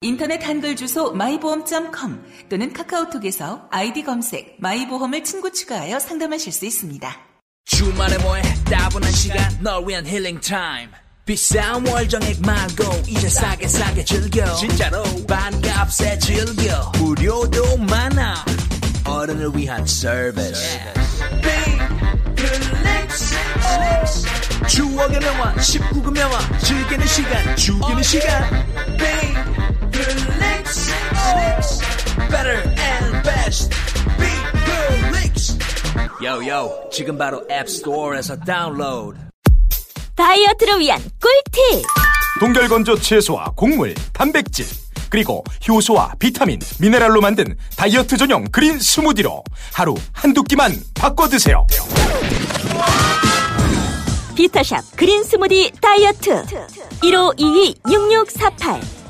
인터넷 한글 주소 마이보험.com 또는 카카오톡에서 아이디 검색 마이보험을 친구 추가하여 상담하실 수 있습니다. 주말에 뭐해? 따분한 시간 널 위한 힐링 타임. 비싼 월정액 말고 이제 싸게 싸게 즐겨. 진짜로? 반값에 즐겨. 무료도 많아. 어른을 위한 서비스 추억의 명화 19금 명화 즐기는 시간 죽이는 시간 Yo 지금 바로 앱 스토어에서 다운로드 다이어트를 위한 꿀팁. 동결건조 채소와 곡물, 단백질, 그리고 효소와 비타민, 미네랄로 만든 다이어트 전용 그린 스무디로 하루 한두 끼만 바꿔 드세요. 비타샵 그린 스무디 다이어트. 1522-6648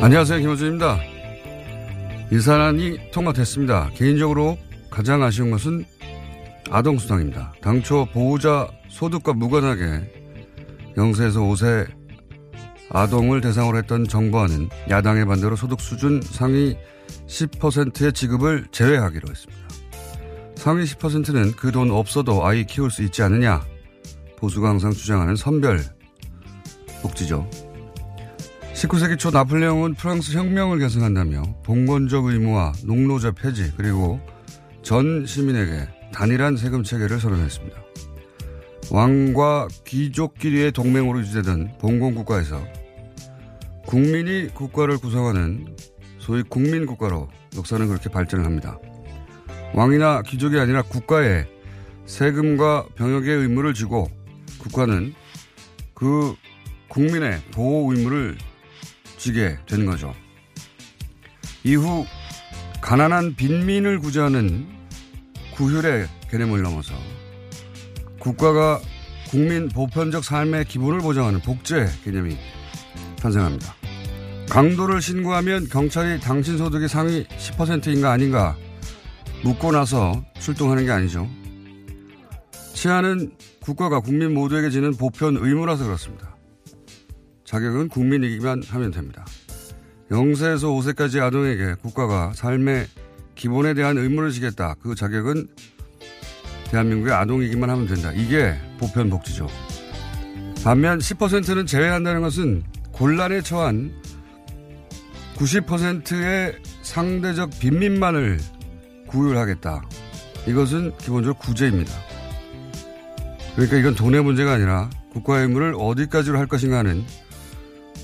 안녕하세요. 김호준입니다. 이 사안이 통과됐습니다. 개인적으로 가장 아쉬운 것은 아동수당입니다. 당초 보호자 소득과 무관하게 0세에서 5세 아동을 대상으로 했던 정부안은 야당의 반대로 소득 수준 상위 10%의 지급을 제외하기로 했습니다. 상위 10%는 그 돈 없어도 아이 키울 수 있지 않느냐. 보수가 항상 주장하는 선별 복지죠. 19세기 초 나폴레옹은 프랑스 혁명을 계승한다며 봉건적 의무와 농노자 폐지 그리고 전 시민에게 단일한 세금 체계를 선언했습니다. 왕과 귀족끼리의 동맹으로 유지되던 봉건국가에서 국민이 국가를 구성하는 소위 국민국가로 역사는 그렇게 발전을 합니다. 왕이나 귀족이 아니라 국가에 세금과 병역의 의무를 지고 국가는 그 국민의 보호 의무를 지게 된 거죠. 이후 가난한 빈민을 구제하는 구휼의 개념을 넘어서 국가가 국민 보편적 삶의 기본을 보장하는 복제 개념이 탄생합니다. 강도를 신고하면 경찰이 당신 소득의 상위 10%인가 아닌가 묻고 나서 출동하는 게 아니죠. 치안은 국가가 국민 모두에게 지는 보편 의무라서 그렇습니다. 자격은 국민이기만 하면 됩니다. 0세에서 5세까지 아동에게 국가가 삶의 기본에 대한 의무를 지겠다. 그 자격은 대한민국의 아동이기만 하면 된다. 이게 보편 복지죠. 반면 10%는 제외한다는 것은 곤란에 처한 90%의 상대적 빈민만을 구휼하겠다. 이것은 기본적으로 구제입니다. 그러니까 이건 돈의 문제가 아니라 국가의 의무를 어디까지로 할 것인가 하는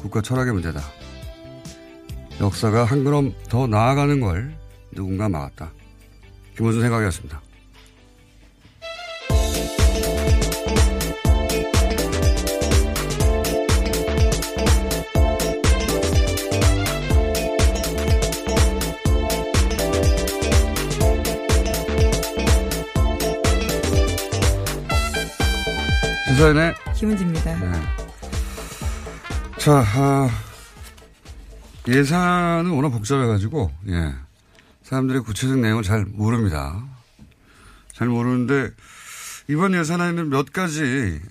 국가 철학의 문제다. 역사가 한 걸음 더 나아가는 걸 누군가 막았다. 김원준 생각이었습니다. 김은지입니다. 네. 자, 아, 예산은 워낙 복잡해가지고, 예. 사람들이 구체적 내용을 잘 모릅니다. 잘 모르는데, 이번 예산안에는 몇 가지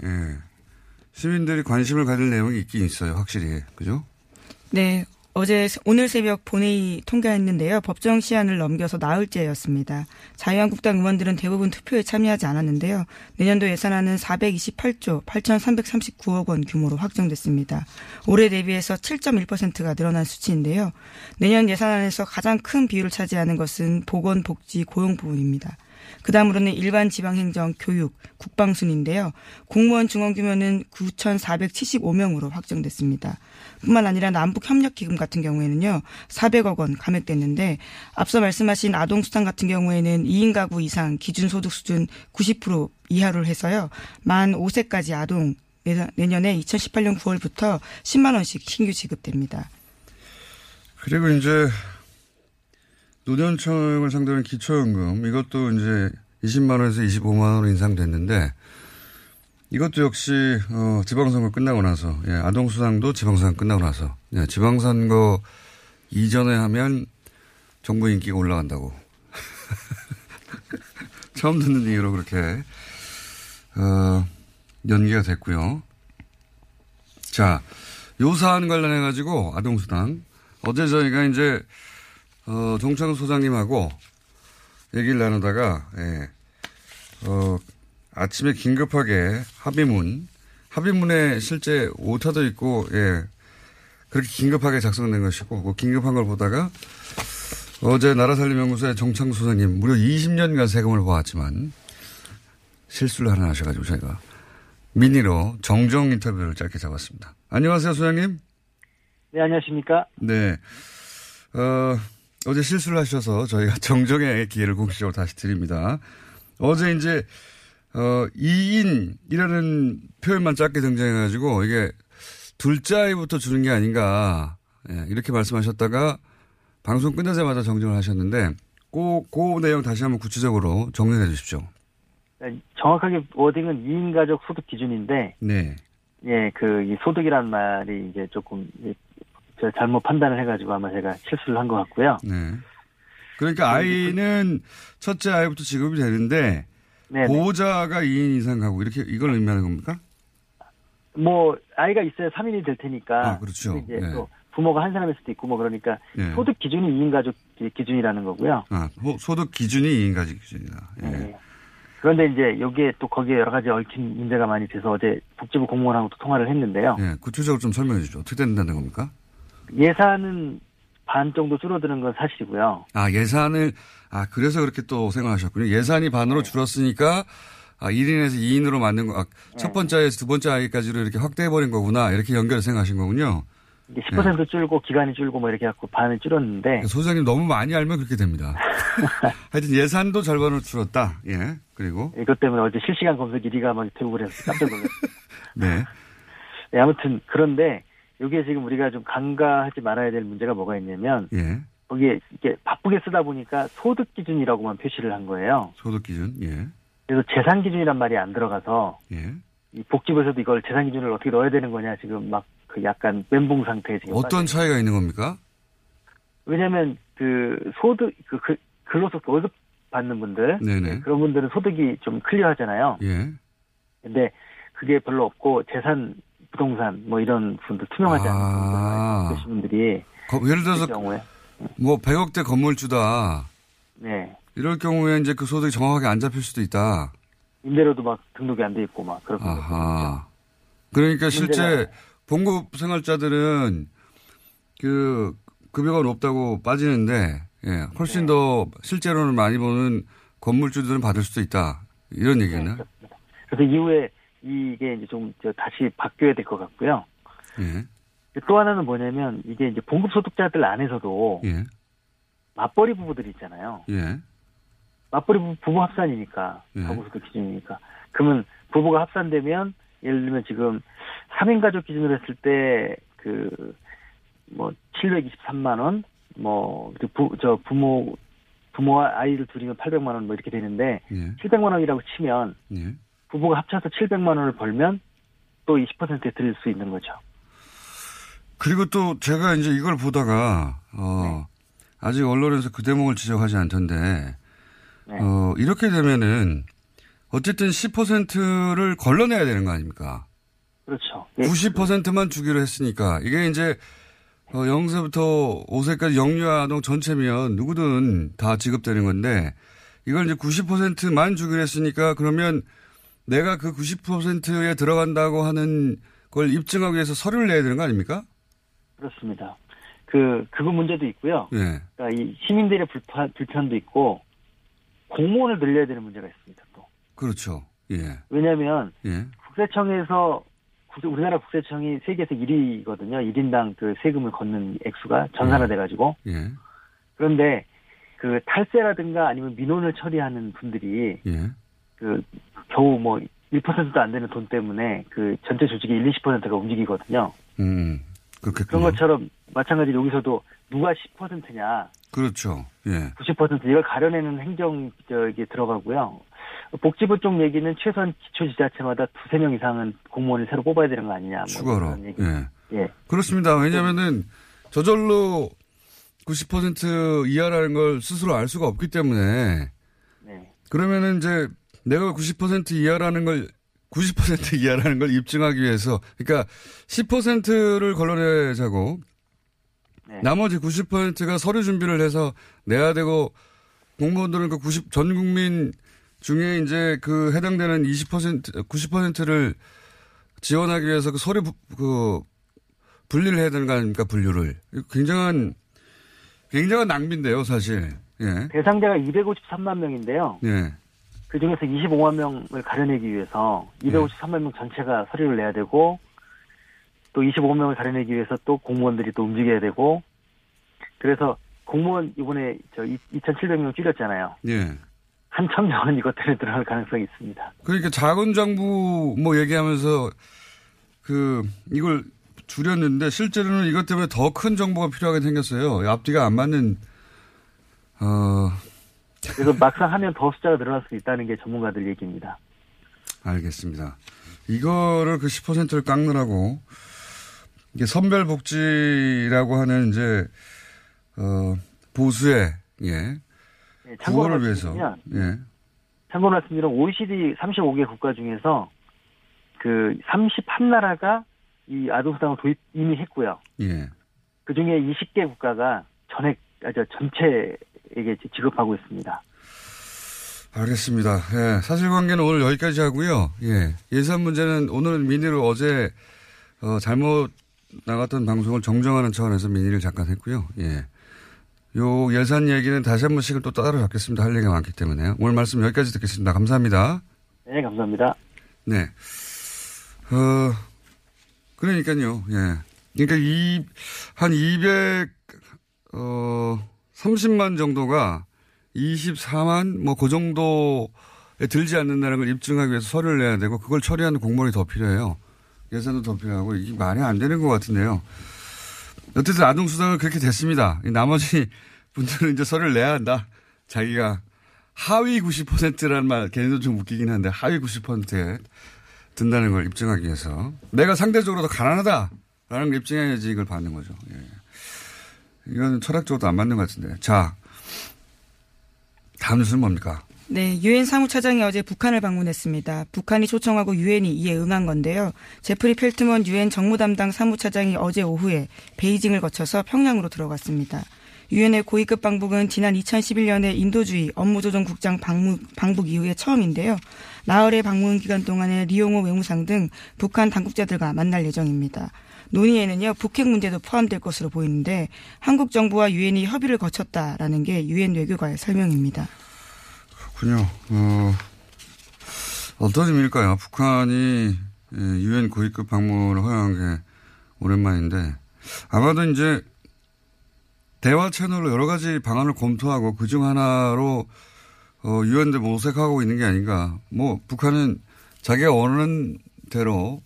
예, 시민들이 관심을 가질 내용이 있긴 있어요. 확실히 그죠? 네. 어제 오늘 새벽 본회의 통과했는데요. 법정 시한을 넘겨서 나흘째였습니다. 자유한국당 의원들은 대부분 투표에 참여하지 않았는데요. 내년도 예산안은 428조 8,339억 원 규모로 확정됐습니다. 올해 대비해서 7.1%가 늘어난 수치인데요. 내년 예산안에서 가장 큰 비율을 차지하는 것은 보건, 복지, 고용 부분입니다. 그 다음으로는 일반 지방행정, 교육, 국방 순인데요. 공무원 중원 규모는 9,475명으로 확정됐습니다. 뿐만 아니라 남북협력기금 같은 경우에는요. 400억 원 감액됐는데 앞서 말씀하신 아동수당 같은 경우에는 2인 가구 이상 기준소득 수준 90% 이하로 해서요. 만 5세까지 아동 내년에 2018년 9월부터 10만 원씩 신규 지급됩니다. 그리고 이제 노년층을 상대로 기초연금 이것도 이제 20만 원에서 25만 원으로 인상됐는데 이것도 역시 어, 지방선거 끝나고 나서 예, 아동수당도 지방선거 끝나고 나서 예, 지방선거 이전에 하면 정부 인기가 올라간다고 처음 듣는 얘기로 그렇게 어, 연기가 됐고요. 자, 요 사안 관련해 가지고 아동수당 어제 저희가 이제 어, 종창 소장님하고 얘기를 나누다가 예, 어, 아침에 긴급하게 합의문, 합의문에 실제 오타도 있고, 예, 그렇게 긴급하게 작성된 것이고, 그 긴급한 걸 보다가 어제 나라살림연구소의 정창 소장님 무려 20년간 세금을 보았지만 실수를 하나 하셔가지고 저희가 미니로 정정 인터뷰를 짧게 잡았습니다. 안녕하세요, 소장님. 네, 안녕하십니까. 네. 어, 어제 실수를 하셔서 저희가 정정의 기회를 공식적으로 다시 드립니다. 어제 이제 어, 2인이라는 표현만 짧게 등장해가지고 이게 둘째 아이부터 주는 게 아닌가 예, 이렇게 말씀하셨다가 방송 끝나자마자 정정을 하셨는데 그, 그 내용 다시 한번 구체적으로 정리해 주십시오. 네, 정확하게 워딩은 2인 가족 소득 기준인데 네. 예, 그 이 소득이란 말이 이제 조금 제가 잘못 판단을 해가지고 아마 제가 실수를 한 것 같고요. 네. 그러니까 아이는 첫째 아이부터 지급이 되는데 네네. 보호자가 2인 이상 가고 이렇게 이걸 의미하는 겁니까? 뭐 아이가 있어야 3인이 될 테니까. 아, 그렇죠. 이제 네. 또 부모가 한 사람일 수도 있고 뭐 그러니까 네. 소득 기준이 2인 가족 기준이라는 거고요. 아, 소득 기준이 2인 가족 기준이다. 예. 네. 그런데 이제 여기에 또 거기에 여러 가지 얽힌 문제가 많이 돼서 어제 복지부 공무원하고도 통화를 했는데요. 네, 구체적으로 좀 설명해 주죠. 어떻게 된다는 겁니까? 예산은 반 정도 줄어드는 건 사실이고요. 아, 예산을, 아, 그래서 그렇게 또 생각하셨군요. 예산이 반으로 네. 줄었으니까, 아, 1인에서 2인으로 만든 거, 아, 네. 첫 번째에서 두 번째 아이까지로 이렇게 확대해버린 거구나. 이렇게 연결해 생각하신 거군요. 이게 10% 네. 줄고 기간이 줄고 뭐 이렇게 갖고 반을 줄었는데. 소장님 너무 많이 알면 그렇게 됩니다. 하여튼 예산도 절반으로 줄었다. 예. 그리고. 이것 때문에 어제 실시간 검색 1위가 막 되고 그래서 깜짝 놀랐어요. 네. 네. 아무튼 그런데 여기에 지금 우리가 좀 간과하지 말아야 될 문제가 뭐가 있냐면 예. 거기에 이게 바쁘게 쓰다 보니까 소득 기준이라고만 표시를 한 거예요. 소득 기준. 예. 그래서 재산 기준이란 말이 안 들어가서 예. 이 복지부에서도 이걸 재산 기준을 어떻게 넣어야 되는 거냐 지금 막 그 약간 멘붕 상태에 지금 어떤 차이가 있는 겁니까? 왜냐하면 그 소득 그, 그 근로소 월급 받는 분들 네네. 그런 분들은 소득이 좀 클리어하잖아요. 예. 근데 그게 별로 없고 재산 부동산 뭐 이런 분들 투명하지 않은 아. 분들 분들이 예를 들어서 경우에 뭐 100억대 건물주다. 네. 이럴 경우에 이제 그 소득이 정확하게 안 잡힐 수도 있다. 임대료도 막 등록이 안 돼 있고 막 그런 아하. 그러니까 실제 봉급 생활자들은 그 급여가 높다고 빠지는데 예, 훨씬 네. 더 실제로는 많이 버는 건물주들은 받을 수도 있다. 이런 얘기는. 네, 그래서 이후에 이게 이제 좀 다시 바뀌어야 될 것 같고요. 예. 또 하나는 뭐냐면 이게 이제 봉급 소득자들 안에서도 예. 맞벌이 부부들이 있잖아요. 예. 맞벌이 부부, 부부 합산이니까 예. 가구소득 기준이니까 그러면 부부가 합산되면 예를 들면 지금 3인 가족 기준으로 했을 때 그 뭐 723만 원, 뭐 부, 저 부모 부모와 아이를 둘이면 800만 원 뭐 이렇게 되는데 예. 700만 원이라고 치면 예. 부부가 합쳐서 700만 원을 벌면 또 20%에 드릴 수 있는 거죠. 그리고 또 제가 이제 이걸 보다가 어 네. 아직 언론에서 그 대목을 지적하지 않던데 네. 어 이렇게 되면은 어쨌든 10%를 걸러내야 되는 거 아닙니까? 그렇죠. 예. 90%만 주기로 했으니까 이게 이제 어, 0세부터 5세까지 영유아 아동 전체면 누구든 다 지급되는 건데 이걸 이제 90%만 주기로 했으니까 그러면 내가 그 90%에 들어간다고 하는 걸 입증하기 위해서 서류를 내야 되는 거 아닙니까? 그렇습니다. 그, 그거 문제도 있고요. 예. 그러니까 이 시민들의 불편, 불편도 있고 공무원을 늘려야 되는 문제가 있습니다. 또. 그렇죠. 예. 왜냐하면 예. 국세청에서 국세- 우리나라 국세청이 세계에서 1위거든요. 1인당 그 세금을 걷는 액수가 전산화 돼가지고. 예. 그런데 그 탈세라든가 아니면 민원을 처리하는 분들이 예. 그 겨우 뭐 1%도 안 되는 돈 때문에 그 전체 조직의 1, 20%가 움직이거든요. 음. 그렇겠군요. 그런 것처럼 마찬가지로 여기서도 누가 10%냐, 그렇죠. 예. 90% 이걸 가려내는 행정 저기 들어가고요. 복지부 쪽 얘기는 최소한 기초지자체마다 두세 명 이상은 공무원을 새로 뽑아야 되는 거 아니냐. 뭐 추가로. 얘기. 예. 예. 그렇습니다. 왜냐면은 저절로 90% 이하라는 걸 스스로 알 수가 없기 때문에 네. 그러면은 이제 내가 90% 이하라는 걸 90% 이하라는 걸 입증하기 위해서 그러니까 10%를 걸러내자고 네. 나머지 90%가 서류 준비를 해서 내야 되고 공무원들은 그 90, 전 국민 중에 이제 그 해당되는 20% 90%를 지원하기 위해서 그 서류 부- 그 분리를 해야 되는 거 아닙니까 분류를 굉장한 굉장한 낭비인데요 사실 예 대상자가 253만 명인데요. 예. 그 중에서 25만 명을 가려내기 위해서 253만 명 전체가 서류를 내야 되고 또 25명을 가려내기 위해서 또 공무원들이 또 움직여야 되고 그래서 공무원 이번에 저 2,700명 줄였잖아요. 예. 한천 명은 이것 때문에 들어갈 가능성이 있습니다. 그러니까 작은 정부 뭐 얘기하면서 그 이걸 줄였는데 실제로는 이것 때문에 더 큰 정보가 필요하게 생겼어요. 앞뒤가 안 맞는 어 그래서 막상 하면 더 숫자가 늘어날 수 있다는 게 전문가들 얘기입니다. 알겠습니다. 이거를 그 10%를 깎느라고 이게 선별복지라고 하는 이제 어 보수의 예 구호를 위해서 말씀드리면 예 참고로 말씀드리면 OECD 35개 국가 중에서 그 31나라가 이 아동수당을 도입 이미 했고요. 예. 그 중에 20개 국가가 전액, 아, 저 전체 에게 지급하고 있습니다. 알겠습니다. 예, 사실관계는 오늘 여기까지 하고요. 예, 예산 문제는 오늘은 민의로 어제 어, 잘못 나갔던 방송을 정정하는 차원에서 민의를 잠깐 했고요. 예, 요 예산 얘기는 다시 한 번씩은 또 따로 잡겠습니다. 할 얘기가 많기 때문에 오늘 말씀 여기까지 듣겠습니다. 감사합니다. 네, 감사합니다. 네. 어, 그러니까요. 예. 그러니까 이, 한 200, 어, 30만 정도가 24만 뭐 그 정도에 들지 않는다는 걸 입증하기 위해서 서류를 내야 되고 그걸 처리하는 공무원이 더 필요해요. 예산도 더 필요하고 이게 말이 안 되는 것 같은데요. 어쨌든 아동 수당은 그렇게 됐습니다. 이 나머지 분들은 이제 서류를 내야 한다. 자기가 하위 90%라는 말 걔네도 좀 웃기긴 한데 하위 90%에 든다는 걸 입증하기 위해서 내가 상대적으로 더 가난하다라는 걸 입증해야지 이걸 받는 거죠. 예. 이건 철학적으로도 안 맞는 것 같은데. 자, 다음 뉴스는 뭡니까? 네, 유엔 사무차장이 어제 북한을 방문했습니다. 북한이 초청하고 유엔이 이에 응한 건데요. 제프리 펠트먼 유엔 정무 담당 사무차장이 어제 오후에 베이징을 거쳐서 평양으로 들어갔습니다. 유엔의 고위급 방북은 지난 2011년에 인도주의 업무조정국장 방문, 방북 이후에 처음인데요. 나흘의 방문 기간 동안에 리용호 외무상 등 북한 당국자들과 만날 예정입니다. 논의에는요 북핵 문제도 포함될 것으로 보이는데 한국 정부와 유엔이 협의를 거쳤다라는 게 유엔 외교관의 설명입니다. 그렇군요. 어, 어떤 의미일까요? 북한이 예, 유엔 고위급 방문을 허용한 게 오랜만인데 아마도 이제 대화 채널로 여러 가지 방안을 검토하고 그 중 하나로 어, 유엔대 모색하고 있는 게 아닌가. 뭐 북한은 자기가 원하는 대로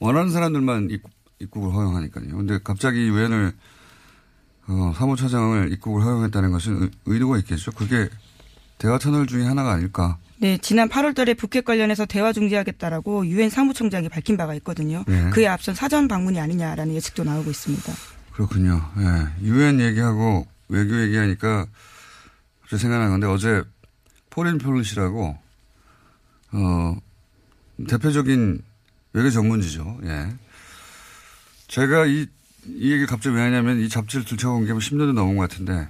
원하는 사람들만 입국, 입국을 허용하니까요. 근데 갑자기 유엔을 어, 사무처장을 입국을 허용했다는 것은 의, 의도가 있겠죠. 그게 대화 채널 중에 하나가 아닐까. 네, 지난 8월 달에 북핵 관련해서 대화 중지하겠다라고 유엔 사무총장이 밝힌 바가 있거든요. 네. 그에 앞선 사전 방문이 아니냐라는 예측도 나오고 있습니다. 그렇군요. 예. 유엔 얘기하고 외교 얘기하니까 갑자기 생각난 건데 어제 Foreign Policy라고 어, 대표적인 외교 전문지죠. 예. 제가 이, 이 얘기 갑자기 왜 하냐면 이 잡지를 들춰본 게 10년도 넘은 것 같은데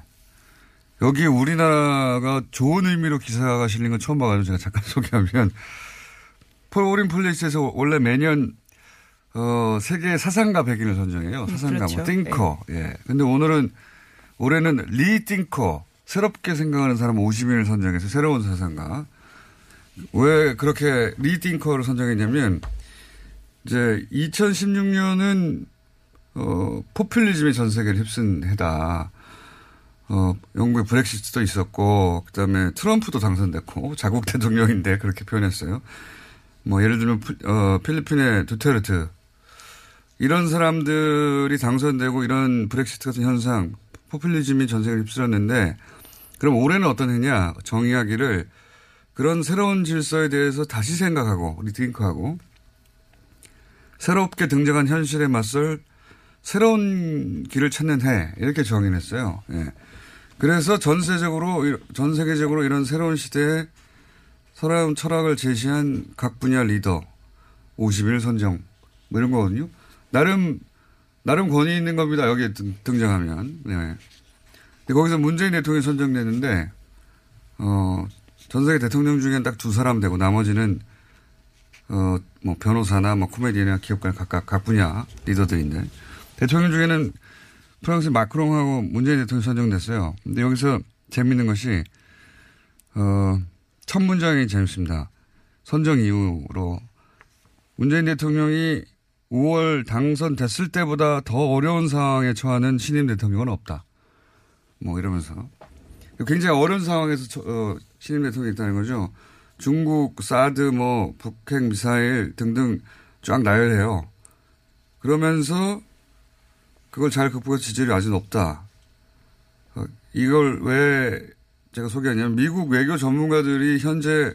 여기에 우리나라가 좋은 의미로 기사가 실린 건 처음 봐가지고 제가 잠깐 소개하면 Foreign Policy에서 원래 매년 어, 세계 사상가 100인을 선정해요. 음, 사상가, 그렇죠. 뭐, thinker. 예. 근데 오늘은, 올해는 rethinker, 새롭게 생각하는 사람 50인을 선정해서 새로운 사상가. 왜 그렇게 rethinker를 선정했냐면, 이제 2016년은, 어, 포퓰리즘의 전 세계를 휩쓴 해다. 어, 영국의 브렉시트도 있었고, 그 다음에 트럼프도 당선됐고, 자국 대통령인데 그렇게 표현했어요. 뭐, 예를 들면, 필- 어, 필리핀의 두테르트. 이런 사람들이 당선되고 이런 브렉시트 같은 현상, 포퓰리즘이 전 세계를 휩쓸었는데, 그럼 올해는 어떤 해냐? 정의하기를 그런 새로운 질서에 대해서 다시 생각하고, 리딩크하고, 새롭게 등장한 현실에 맞설 새로운 길을 찾는 해, 이렇게 정의했어요. 예. 그래서 전 세적으로, 전 세계적으로 이런 새로운 시대에 새로운 철학을 제시한 각 분야 리더 50일 선정, 뭐 이런 거거든요. 나름, 나름 권위 있는 겁니다. 여기에 등- 등장하면. 네. 근데 거기서 문재인 대통령이 선정됐는데, 어, 전 세계 대통령 중엔 딱 두 사람 되고 나머지는, 어, 뭐 변호사나 뭐 코미디언이나 기업가 각각 각 분야 리더들인데, 대통령 중에는 프랑스 마크롱하고 문재인 대통령이 선정됐어요. 근데 여기서 재밌는 것이, 어, 첫 문장이 재밌습니다. 선정 이후로 문재인 대통령이 5월 당선됐을 때보다 더 어려운 상황에 처하는 신임 대통령은 없다. 뭐 이러면서 굉장히 어려운 상황에서 처- 어, 신임 대통령이 있다는 거죠. 중국 사드 뭐 북핵 미사일 등등 쫙 나열해요. 그러면서 그걸 잘 극복해서 지지율이 아주 높다. 어, 이걸 왜 제가 소개하냐면 미국 외교 전문가들이 현재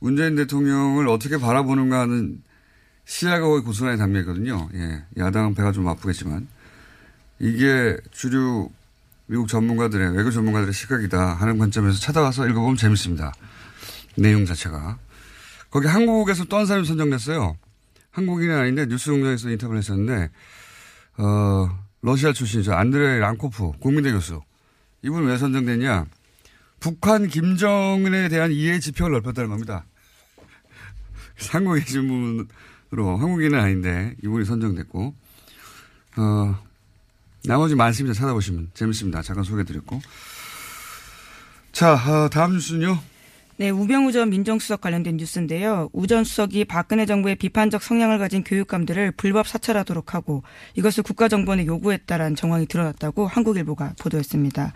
문재인 대통령을 어떻게 바라보는가 하는 시야가 거의 고스란히 담겨 있거든요. 예. 야당은 배가 좀 아프겠지만. 이게 주류 미국 전문가들의, 외교 전문가들의 시각이다 하는 관점에서 찾아와서 읽어보면 재밌습니다. 내용 자체가. 거기 한국에서 또 한 사람이 선정됐어요. 한국인은 아닌데 뉴스 공장에서 인터뷰를 했었는데, 어, 러시아 출신이죠. 안드레 랑코프, 국민대 교수. 이분 왜 선정됐냐? 북한 김정은에 대한 이해 지평을 넓혔다는 겁니다. 한국에 계신 분으로 한국인은 아닌데 이분이 선정됐고 어 나머지 많습니다. 찾아보시면 재밌습니다. 잠깐 소개해드렸고 자 어, 다음 뉴스는요. 네, 우병우 전 민정수석 관련된 뉴스인데요. 우 전 수석이 박근혜 정부의 비판적 성향을 가진 교육감들을 불법 사찰하도록 하고 이것을 국가정보원에 요구했다라는 정황이 드러났다고 한국일보가 보도했습니다.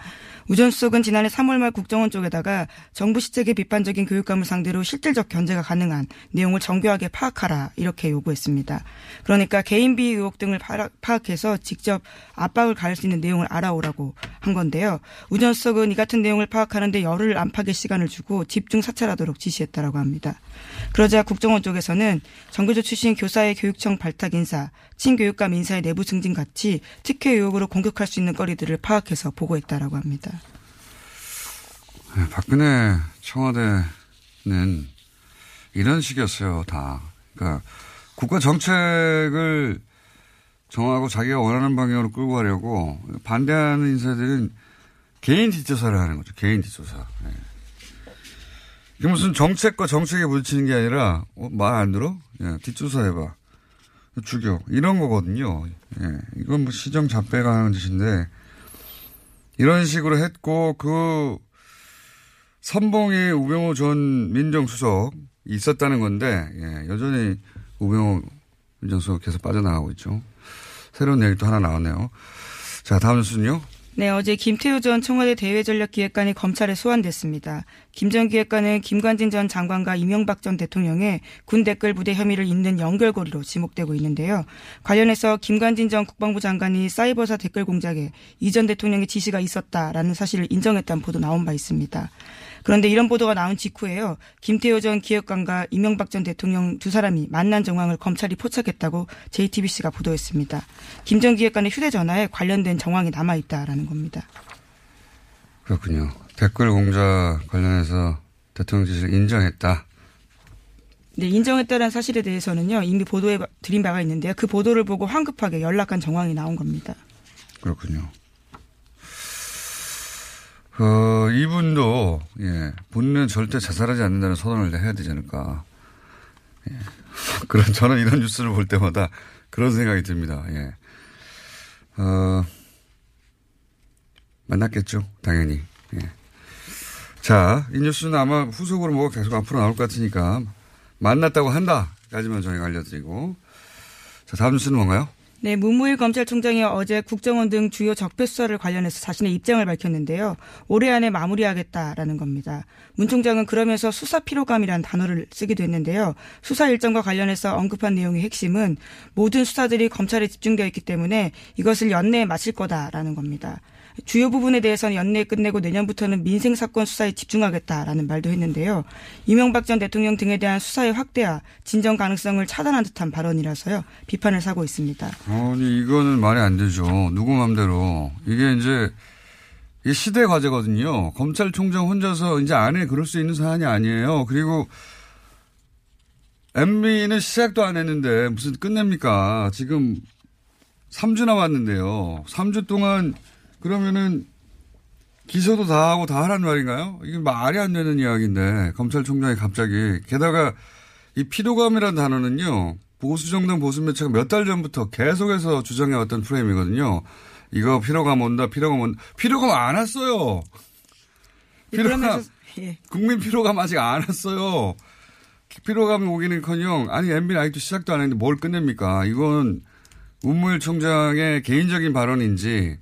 우 전 수석은 지난해 3월 말 국정원 쪽에다가 정부 시책의 비판적인 교육감을 상대로 실질적 견제가 가능한 내용을 정교하게 파악하라 이렇게 요구했습니다. 그러니까 개인 비위 의혹 등을 파악- 파악해서 직접 압박을 가할 수 있는 내용을 알아오라고 한 건데요. 우 전 수석은 이 같은 내용을 파악하는데 열흘 안팎의 시간을 주고 집중 사찰하도록 지시했다라고 합니다. 그러자 국정원 쪽에서는 정교조 출신 교사의 교육청 발탁 인사, 친교육감 인사의 내부 승진 같이 특혜 의혹으로 공격할 수 있는 거리들을 파악해서 보고했다라고 합니다. 네, 박근혜 청와대는 이런 식이었어요, 다. 그러니까 국가 정책을 정하고 자기가 원하는 방향으로 끌고 가려고 반대하는 인사들은 개인 뒷조사를 하는 거죠. 개인 뒷조사. 예. 이게 무슨 정책과 정책에 부딪히는 게 아니라 어, 말안 들어? 예, 뒷조사 해봐. 죽여. 이런 거거든요. 예, 이건 뭐 시정 잡배가 하는 짓인데 이런 식으로 했고 그 선봉에 우병우 전 민정수석 있었다는 건데 예, 여전히 우병우 민정수석 계속 빠져나가고 있죠. 새로운 얘기 또 하나 나왔네요. 자 다음 뉴스는요. 네, 어제 김태우 전 청와대 대외전략기획관이 검찰에 소환됐습니다. 김전 기획관은 김관진 전 장관과 이명박 전 대통령의 군 댓글 부대 혐의를 잇는 연결고리로 지목되고 있는데요. 관련해서 김관진 전 국방부 장관이 사이버사 댓글 공작에 이 전 대통령의 지시가 있었다라는 사실을 인정했다는 보도 나온 바 있습니다. 그런데 이런 보도가 나온 직후에요. 김태호 전 기획관과 이명박 전 대통령 두 사람이 만난 정황을 검찰이 포착했다고 JTBC가 보도했습니다. 김 전 기획관의 휴대전화에 관련된 정황이 남아있다라는 겁니다. 그렇군요. 댓글 공작 관련해서 대통령 지시를 인정했다. 네, 인정했다는 사실에 대해서는요, 이미 보도해 드린 바가 있는데요. 그 보도를 보고 황급하게 연락한 정황이 나온 겁니다. 그렇군요. 어, 이분도, 예, 본인은 절대 자살하지 않는다는 선언을 해야 되지 않을까. 예. 그런, 저는 이런 뉴스를 볼 때마다 그런 생각이 듭니다. 예. 어, 만났겠죠. 당연히. 예. 자, 이 뉴스는 아마 후속으로 뭐가 계속 앞으로 나올 것 같으니까 만났다고 한다까지만 저희가 알려드리고. 자, 다음 뉴스는 뭔가요? 네, 문무일 검찰총장이 어제 국정원 등 주요 적폐 수사를 관련해서 자신의 입장을 밝혔는데요. 올해 안에 마무리하겠다라는 겁니다. 문 총장은 그러면서 수사 피로감이라는 단어를 쓰기도 했는데요. 수사 일정과 관련해서 언급한 내용의 핵심은 모든 수사들이 검찰에 집중되어 있기 때문에 이것을 연내에 마칠 거다라는 겁니다. 주요 부분에 대해서는 연내에 끝내고 내년부터는 민생 사건 수사에 집중하겠다라는 말도 했는데요. 이명박 전 대통령 등에 대한 수사의 확대와 진정 가능성을 차단한 듯한 발언이라서요. 비판을 사고 있습니다. 아니 이거는 말이 안 되죠. 누구 맘대로 이게 이제 이게 시대 과제거든요. 검찰총장 혼자서 이제 안에 그럴 수 있는 사안이 아니에요. 그리고 MB는 시작도 안 했는데 무슨 끝냅니까? 지금 3주 남았는데요. 3주 동안 그러면은 기소도 다 하고 다 하란 말인가요? 이게 말이 안 되는 이야기인데 검찰총장이 갑자기 게다가 이 피로감이라는 단어는요 보수 정당 보수 매체가 몇 달 전부터 계속해서 주장해왔던 프레임이거든요. 이거 피로감 온다, 피로감 온다. 피로감 안 왔어요. 피로감, 예. 국민 피로감 아직 안 왔어요. 피로감이 오기는 커녕 아니 MB는 아직도 시작도 안 했는데 뭘 끝냅니까? 이건 문무일 총장의 개인적인 발언인지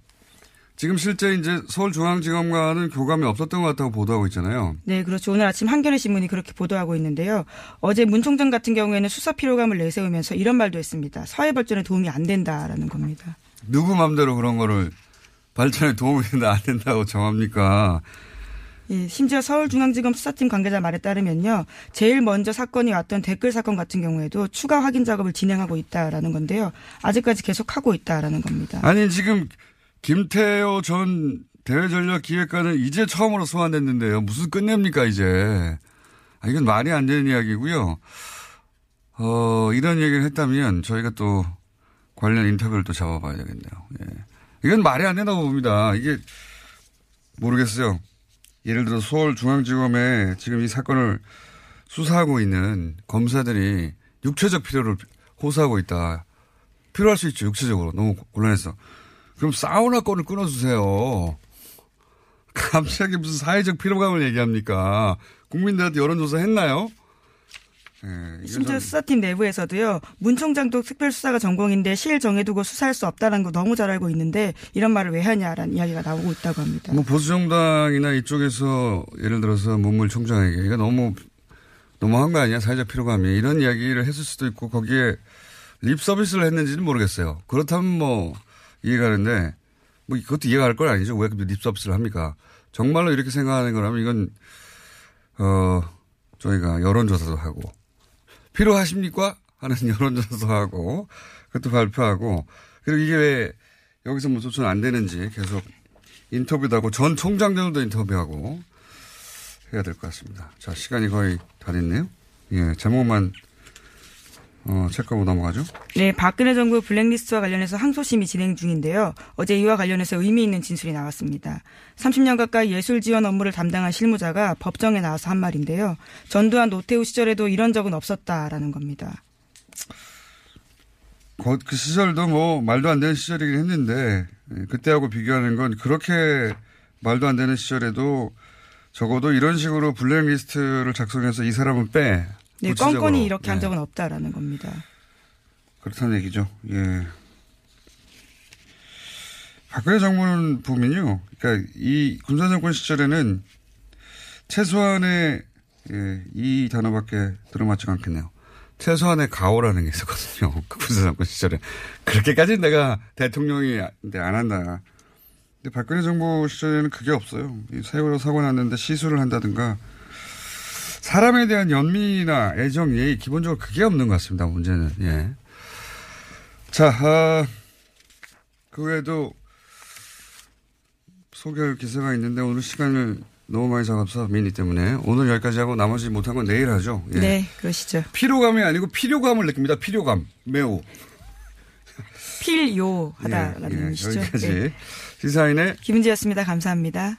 지금 실제 이제 서울중앙지검과는 교감이 없었던 것 같다고 보도하고 있잖아요. 네, 그렇죠. 오늘 아침 한겨레 신문이 그렇게 보도하고 있는데요. 어제 문 총장 같은 경우에는 수사 피로감을 내세우면서 이런 말도 했습니다. 사회 발전에 도움이 안 된다라는 겁니다. 누구 맘대로 그런 거를 발전에 도움이 된다 안 된다고 정합니까? 예, 심지어 서울중앙지검 수사팀 관계자 말에 따르면요. 제일 먼저 사건이 왔던 댓글 사건 같은 경우에도 추가 확인 작업을 진행하고 있다라는 건데요. 아직까지 계속 하고 있다라는 겁니다. 아니 지금 김태호 전 대외전략기획관은 이제 처음으로 소환됐는데요. 무슨 끝냅니까, 이제. 아, 이건 말이 안 되는 이야기고요. 어, 이런 얘기를 했다면 저희가 또 관련 인터뷰를 또 잡아봐야 되겠네요. 예. 이건 말이 안 된다고 봅니다. 이게 모르겠어요. 예를 들어 서울중앙지검에 지금 이 사건을 수사하고 있는 검사들이 육체적 필요를 호소하고 있다. 필요할 수 있죠. 육체적으로. 너무 곤란해서. 그럼 사우나 건을 끊어주세요. 갑자기 무슨 사회적 피로감을 얘기합니까? 국민들한테 여론조사 했나요? 네, 심지어 수사팀 내부에서도요. 문 총장도 특별수사가 전공인데 시일 정해두고 수사할 수 없다는 거 너무 잘 알고 있는데 이런 말을 왜 하냐라는 이야기가 나오고 있다고 합니다. 뭐 보수정당이나 이쪽에서 예를 들어서 문물 총장에게 이거 너무 너무한 거 아니야 사회적 피로감이 이런 이야기를 했을 수도 있고 거기에 립 서비스를 했는지는 모르겠어요. 그렇다면 뭐 이해가 가는데 뭐 그것도 이해가 갈건 아니죠. 왜 립서비스를 합니까? 정말로 이렇게 생각하는 거라면 이건 어 저희가 여론조사도 하고 필요하십니까? 하는 여론조사도 하고 그것도 발표하고 그리고 이게 왜 여기서 뭐 조천 안 되는지 계속 인터뷰도 하고 전 총장들도 인터뷰하고 해야 될 것 같습니다. 자 시간이 거의 다 됐네요. 예 제목만 어, 체크하고 넘어가죠. 네, 박근혜 정부 블랙리스트와 관련해서 항소심이 진행 중인데요. 어제 이와 관련해서 의미 있는 진술이 나왔습니다. 30년 가까이 예술 지원 업무를 담당한 실무자가 법정에 나와서 한 말인데요. 전두환 노태우 시절에도 이런 적은 없었다라는 겁니다. 그, 그 시절도 뭐 말도 안 되는 시절이긴 했는데 예, 그때하고 비교하는 건 그렇게 말도 안 되는 시절에도 적어도 이런 식으로 블랙리스트를 작성해서 이 사람은 빼 네, 껌껌이 이렇게 한 네. 적은 없다라는 겁니다. 그렇다는 얘기죠. 예. 박근혜 정부는 보면요. 그러니까 이 군사정권 시절에는 최소한의 예, 이 단어밖에 들어맞지 않겠네요. 최소한의 가오라는 게 있었거든요. 그 군사정권 시절에. 그렇게까지 내가 대통령이 안 한다. 근데 박근혜 정부 시절에는 그게 없어요. 세월호 사고 났는데 시술을 한다든가 사람에 대한 연민이나 애정, 예의, 기본적으로 그게 없는 것 같습니다. 문제는. 예. 자, 아, 그 외에도 소개할 기사가 있는데 오늘 시간을 너무 많이 잡아서 미니 때문에 오늘 여기까지 하고 나머지 못한 건 내일 하죠. 예. 네, 그러시죠. 피로감이 아니고 필요감을 느낍니다. 필요감 매우 필요하다라는 예, 예, 의미시죠. 여기까지 네. 시사인의 김은지였습니다. 감사합니다.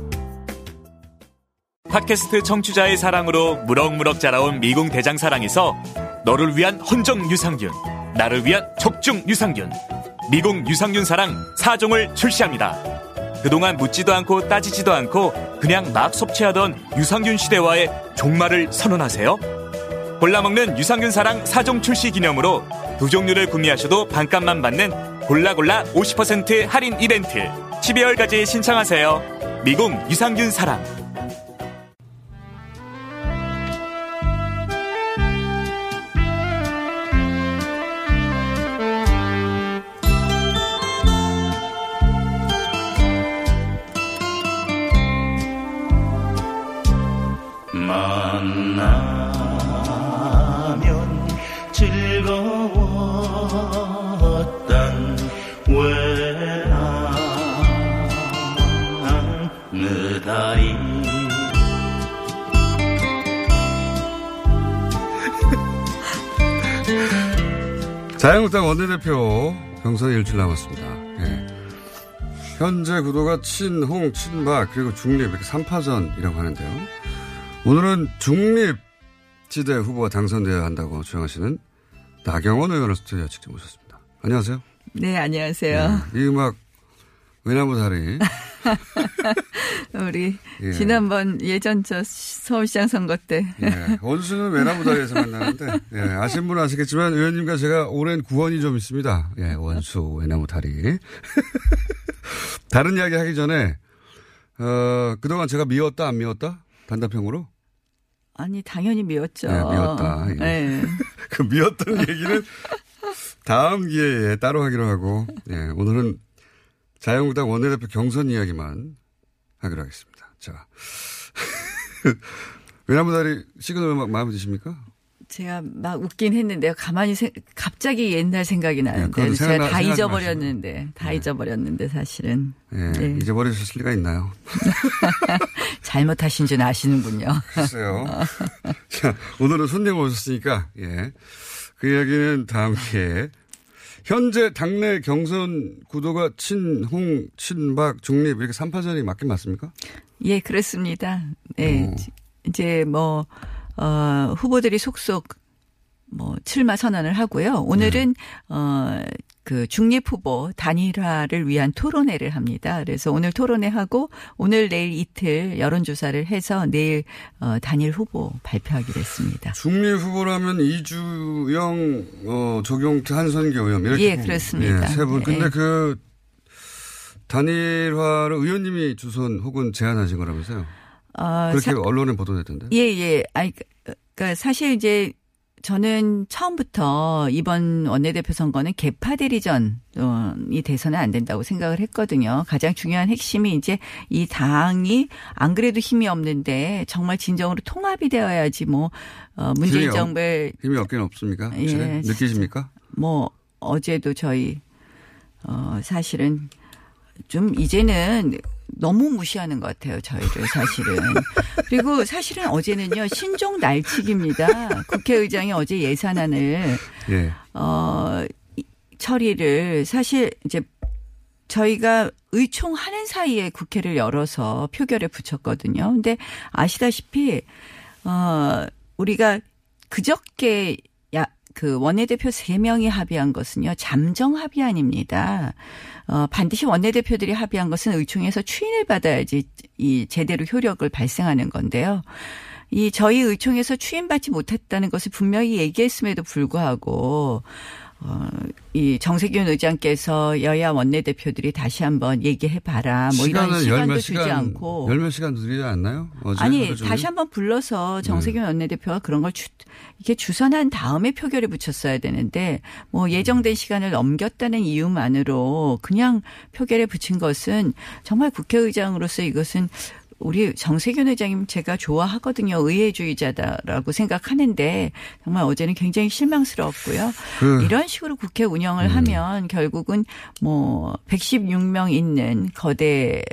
팟캐스트 청취자의 사랑으로 무럭무럭 자라온 미궁 대장사랑에서 너를 위한 헌정 유산균, 나를 위한 적중 유산균, 미궁 유산균 사랑 4종을 출시합니다. 그동안 묻지도 않고 따지지도 않고 그냥 막 섭취하던 유산균 시대와의 종말을 선언하세요. 골라먹는 유산균 사랑 4종 출시 기념으로 두 종류를 구매하셔도 반값만 받는 골라골라 50% 할인 이벤트 12월까지 신청하세요. 미궁 유산균 사랑 자유한국당 원내대표 경선 일주일 남았습니다. 예. 현재 구도가 친홍, 친박, 그리고 중립, 이렇게 3파전이라고 하는데요. 오늘은 중립 지대 후보가 당선되어야 한다고 주장하시는 나경원 의원을 스튜디오에 직접 모셨습니다. 안녕하세요. 네, 안녕하세요. 이 음악, 외나무 다리. 우리 예. 지난번 예전 저 서울시장 선거 때 예. 원수는 외나무 다리에서 만나는데, 예. 아시는 분은 아시겠지만, 의원님과 제가 오랜 구원이 좀 있습니다. 예, 원수, 외나무 다리. 다른 이야기 하기 전에, 어, 그동안 제가 미웠다, 안 미웠다? 단답형으로? 아니 당연히 미웠죠. 네, 미웠다. 예. 네. 그 미웠던 얘기는 다음 기회에 따로 하기로 하고, 예, 오늘은 자유한국당 원내대표 경선 이야기만 하기로 하겠습니다. 자. 외나무다리 시그널 음악 마음에 드십니까? 제가 막 웃긴 했는데요. 가만히 생, 갑자기 옛날 생각이 나는데 그건 제가 다 잊어버렸는데 다 잊어버렸는데 사실은 예, 네. 잊어버리셨을 리가 있나요? 잘못하신 줄 아시는군요. 글쎄요. 자, 오늘은 손님 오셨으니까, 예. 그 이야기는 다음 기회에. 현재 당내 경선 구도가 친홍, 친박, 중립 이렇게 3파전이 맞긴 맞습니까? 예, 그렇습니다. 네. 이제 뭐, 어, 후보들이 속속 뭐, 출마 선언을 하고요. 오늘은, 어, 그 중립 후보 단일화를 위한 토론회를 합니다. 그래서 오늘 토론회 하고 오늘 내일 이틀 여론조사를 해서 내일 어, 단일 후보 발표하기로 했습니다. 중립 후보라면 이주영, 어, 조경태, 한선교 의원 이렇게. 예, 그렇습니다. 예, 세 분. 근데 예. 그 단일화를 의원님이 주선 혹은 제안하신 거라면서요? 어, 그렇게 사- 언론에 보도됐던데. 예, 예. 아이, 그러니까 사실 이제 저는 처음부터 이번 원내대표 선거는 개파 대리전이 돼서는 안 된다고 생각을 했거든요. 가장 중요한 핵심이 이제 이 당이 안 그래도 힘이 없는데 정말 진정으로 통합이 되어야지 뭐, 어, 문재인 힘이 정부의 힘이 없긴 없습니까? 확실히? 예, 느끼십니까? 뭐 어제도 저희 어 사실은 좀 이제는 너무 무시하는 것 같아요 저희를 사실은 그리고 사실은 어제는요 신종 날치기입니다 국회의장이 어제 예산안을 예. 어 이- 처리를 사실 이제 저희가 의총하는 사이에 국회를 열어서 표결에 붙였거든요. 근데 아시다시피 어 우리가 그저께 야 그 원내대표 3명이 합의한 것은요. 잠정 합의안입니다. 어 반드시 원내대표들이 합의한 것은 의총에서 추인을 받아야지 이 제대로 효력을 발생하는 건데요. 이 저희 의총에서 추인받지 못했다는 것을 분명히 얘기했음에도 불구하고 어, 이 정세균 의장께서 여야 원내대표들이 다시 한번 얘기해봐라. 뭐 이런 시간도 주지 시간, 않고. 열몇 시간 드리지 않나요? 아니? 다시 한번 불러서 정세균 원내대표가 그런 걸 주, 이렇게 주선한 다음에 표결에 붙였어야 되는데 뭐 예정된 시간을 넘겼다는 이유만으로 그냥 표결에 붙인 것은 정말 국회의장으로서 이것은 우리 정세균 회장님 제가 좋아하거든요. 의회주의자다라고 생각하는데 정말 어제는 굉장히 실망스러웠고요. 그- 이런 식으로 국회 운영을 음. 하면 결국은 뭐 116명 있는 거대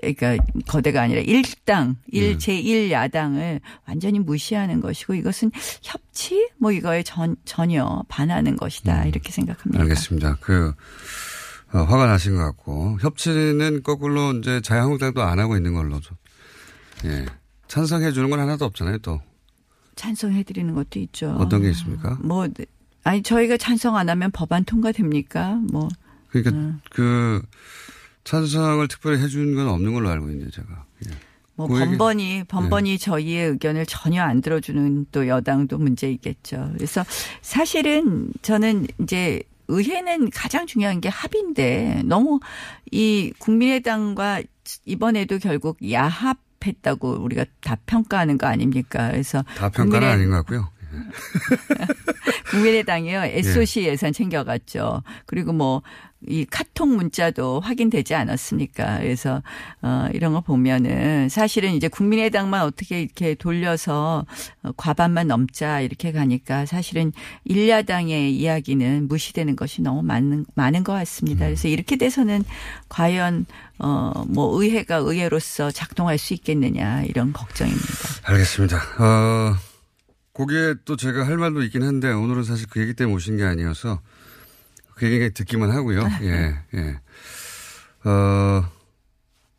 그러니까 거대가 아니라 일당 일 음. 제1 야당을 완전히 무시하는 것이고 이것은 협치 뭐 이거에 전, 전혀 반하는 것이다 음. 이렇게 생각합니다. 알겠습니다. 그, 어, 화가 나신 것 같고, 협치는 거꾸로 이제 자유한국당도 안 하고 있는 걸로 좀, 예. 찬성해 주는 건 하나도 없잖아요, 또. 찬성해 드리는 것도 있죠. 어떤 게 있습니까? 뭐 아니 저희가 찬성 안 하면 법안 통과됩니까? 뭐 그러니까 음. 그, 찬성을 특별히 해준건 없는 걸로 알고 있는데, 제가. 예. 뭐 그 번번이 번번이 저희의 의견을 전혀 안 들어주는 또 여당도 문제 있겠죠. 그래서 사실은 저는 이제 의회는 가장 중요한 게 합인데 너무 이 국민의당과 이번에도 결국 야합 했다고 우리가 다 평가하는 거 아닙니까? 그래서 다 평가는 아닌 것 같고요. 국민의당이요 SOC 예산 챙겨갔죠. 그리고 뭐이 카톡 문자도 확인되지 않았습니까? 그래서 어 이런 거 보면은 사실은 이제 국민의당만 어떻게 이렇게 돌려서 어, 과반만 넘자 이렇게 가니까 사실은 일야당의 이야기는 무시되는 것이 너무 많은 많은 것 같습니다. 그래서 이렇게 돼서는 과연 어뭐 의회가 의회로서 작동할 수 있겠느냐 이런 걱정입니다. 알겠습니다. 어, 거기에 또 제가 할 말도 있긴 한데 오늘은 사실 그 얘기 때문에 오신 게 아니어서 그 얘기 듣기만 하고요. 예, 예. 어,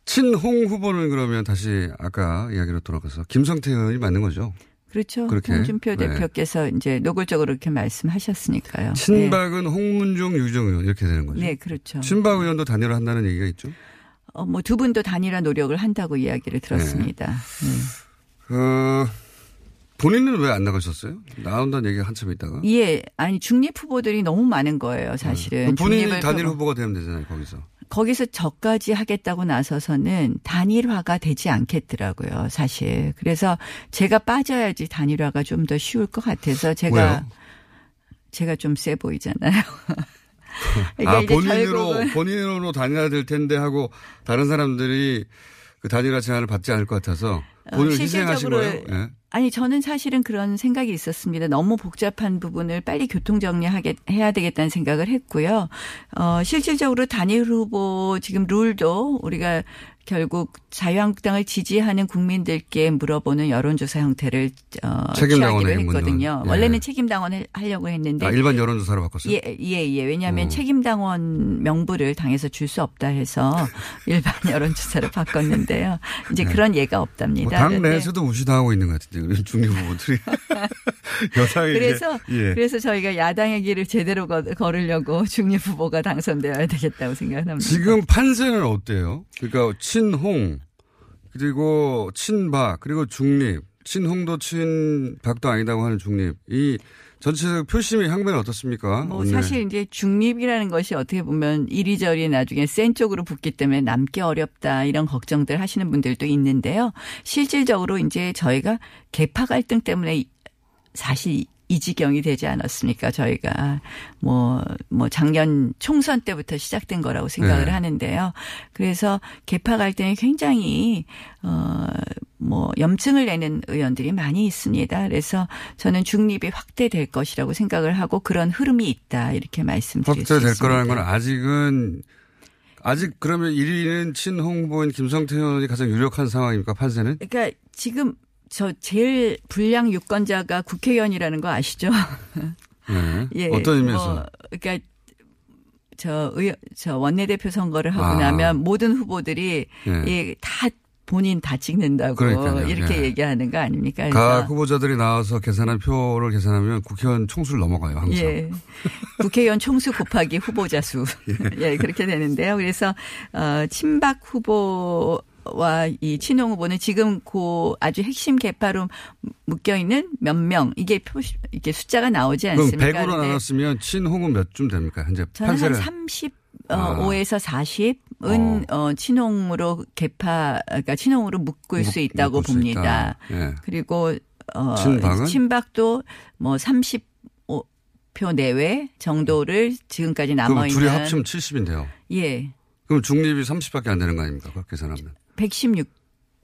친홍 후보는 그러면 다시 아까 이야기로 돌아가서 김성태 의원이 맞는 거죠? 그렇죠. 그렇게. 홍준표 네. 대표께서 이제 노골적으로 이렇게 말씀하셨으니까요. 친박은 홍문종, 유정 의원 이렇게 되는 거죠? 네, 그렇죠. 친박 의원도 단일화 한다는 얘기가 있죠? 어, 뭐 두 분도 단일화 노력을 한다고 이야기를 들었습니다. 네. 어, 본인은 왜 안 나가셨어요? 나온다는 얘기가 한참 있다가. 예, 아니 중립 후보들이 너무 많은 거예요, 사실은. 본인이 중립을 단일 후보가 되면 되잖아요, 거기서. 거기서 저까지 하겠다고 나서서는 단일화가 되지 않겠더라고요, 사실. 그래서 제가 빠져야지 단일화가 좀 더 쉬울 것 같아서 제가 왜요? 제가 좀 세 보이잖아요. 그러니까 아, 본인으로, 본인으로 단일화 될 텐데 하고 다른 사람들이 그 단일화 제안을 받지 않을 것 같아서 본인을 어, 희생하신 실질적으로 거예요? 예. 아니 저는 사실은 그런 생각이 있었습니다. 너무 복잡한 부분을 빨리 교통 정리하게 해야 되겠다는 생각을 했고요. 어 실질적으로 단일 후보 지금 룰도 우리가 결국 자유한국당을 지지하는 국민들께 물어보는 여론조사 형태를 어, 책임당원 취하기로 행문론. 했거든요. 예. 원래는 책임당원을 하려고 했는데 아, 일반 여론조사로 바꿨어요? 예, 예, 예. 왜냐하면 어. 책임당원 명부를 당에서 줄 수 없다 해서 일반 여론조사로 바꿨는데요. 이제 네. 그런 예가 뭐 없답니다. 당 그런데 내에서도 무시당하고 있는 것 같은데, 중립 후보들이. 여당에게. 그래서 예. 그래서 저희가 야당의 길을 제대로 거, 걸으려고 중립 후보가 당선되어야 되겠다고 생각합니다. 지금 판세는 어때요? 그러니까 친홍, 그리고 친박, 그리고 중립, 친홍도 친박도 아니다고 하는 중립. 이 전체적 표심의 향배는 어떻습니까? 뭐 오늘. 사실 이제 중립이라는 것이 어떻게 보면 이리저리 나중에 센 쪽으로 붙기 때문에 남기 어렵다 이런 걱정들 하시는 분들도 있는데요. 실질적으로 이제 저희가 개파 갈등 때문에 사실 이 지경이 되지 않았습니까? 저희가 뭐, 뭐 작년 총선 때부터 시작된 거라고 생각을 네. 하는데요. 그래서 개파 갈등이 굉장히, 어, 뭐 염증을 내는 의원들이 많이 있습니다. 그래서 저는 중립이 확대될 것이라고 생각을 하고 그런 흐름이 있다. 이렇게 말씀드릴 수 확대될 있습니다. 거라는 건 아직은 아직 그러면 1위는 친홍보인 김성태 의원이 가장 유력한 상황입니까 판세는? 그러니까 지금 저 제일 불량 유권자가 국회의원이라는 거 아시죠? 네. 예. 어떤 의미에서? 뭐, 그러니까 저, 의, 저 원내대표 선거를 하고 아. 나면 모든 후보들이 예. 이다 본인 다 찍는다고 그러니까요. 이렇게 예. 얘기하는 거 아닙니까? 각 후보자들이 나와서 계산한 표를 계산하면 국회의원 총수를 넘어가요, 항상. 예. 국회의원 총수 곱하기 후보자 수. 예, 그렇게 되는데요. 그래서, 어, 친박 후보 와 이 친홍 후보는 지금 그 아주 핵심 개파로 묶여 있는 몇 명, 이게 표, 이게 숫자가 나오지 그럼 않습니까? 100으로 근데 나눴으면 친홍은 몇쯤 됩니까? 현재 저는 한 판세를. 30, 어, 아. 5에서 40은 어. 친홍으로 개파, 그러니까 친홍으로 묶을 수 있다고 묶을 수 봅니다. 있다. 예. 그리고 어, 친박은? 친박도 뭐 30 표 내외 정도를 지금까지 남아 그럼 있는 둘이 합치면 70인데요. 예. 그럼 중립이 30밖에 안 되는 거 아닙니까? 그렇게 계산하면. 116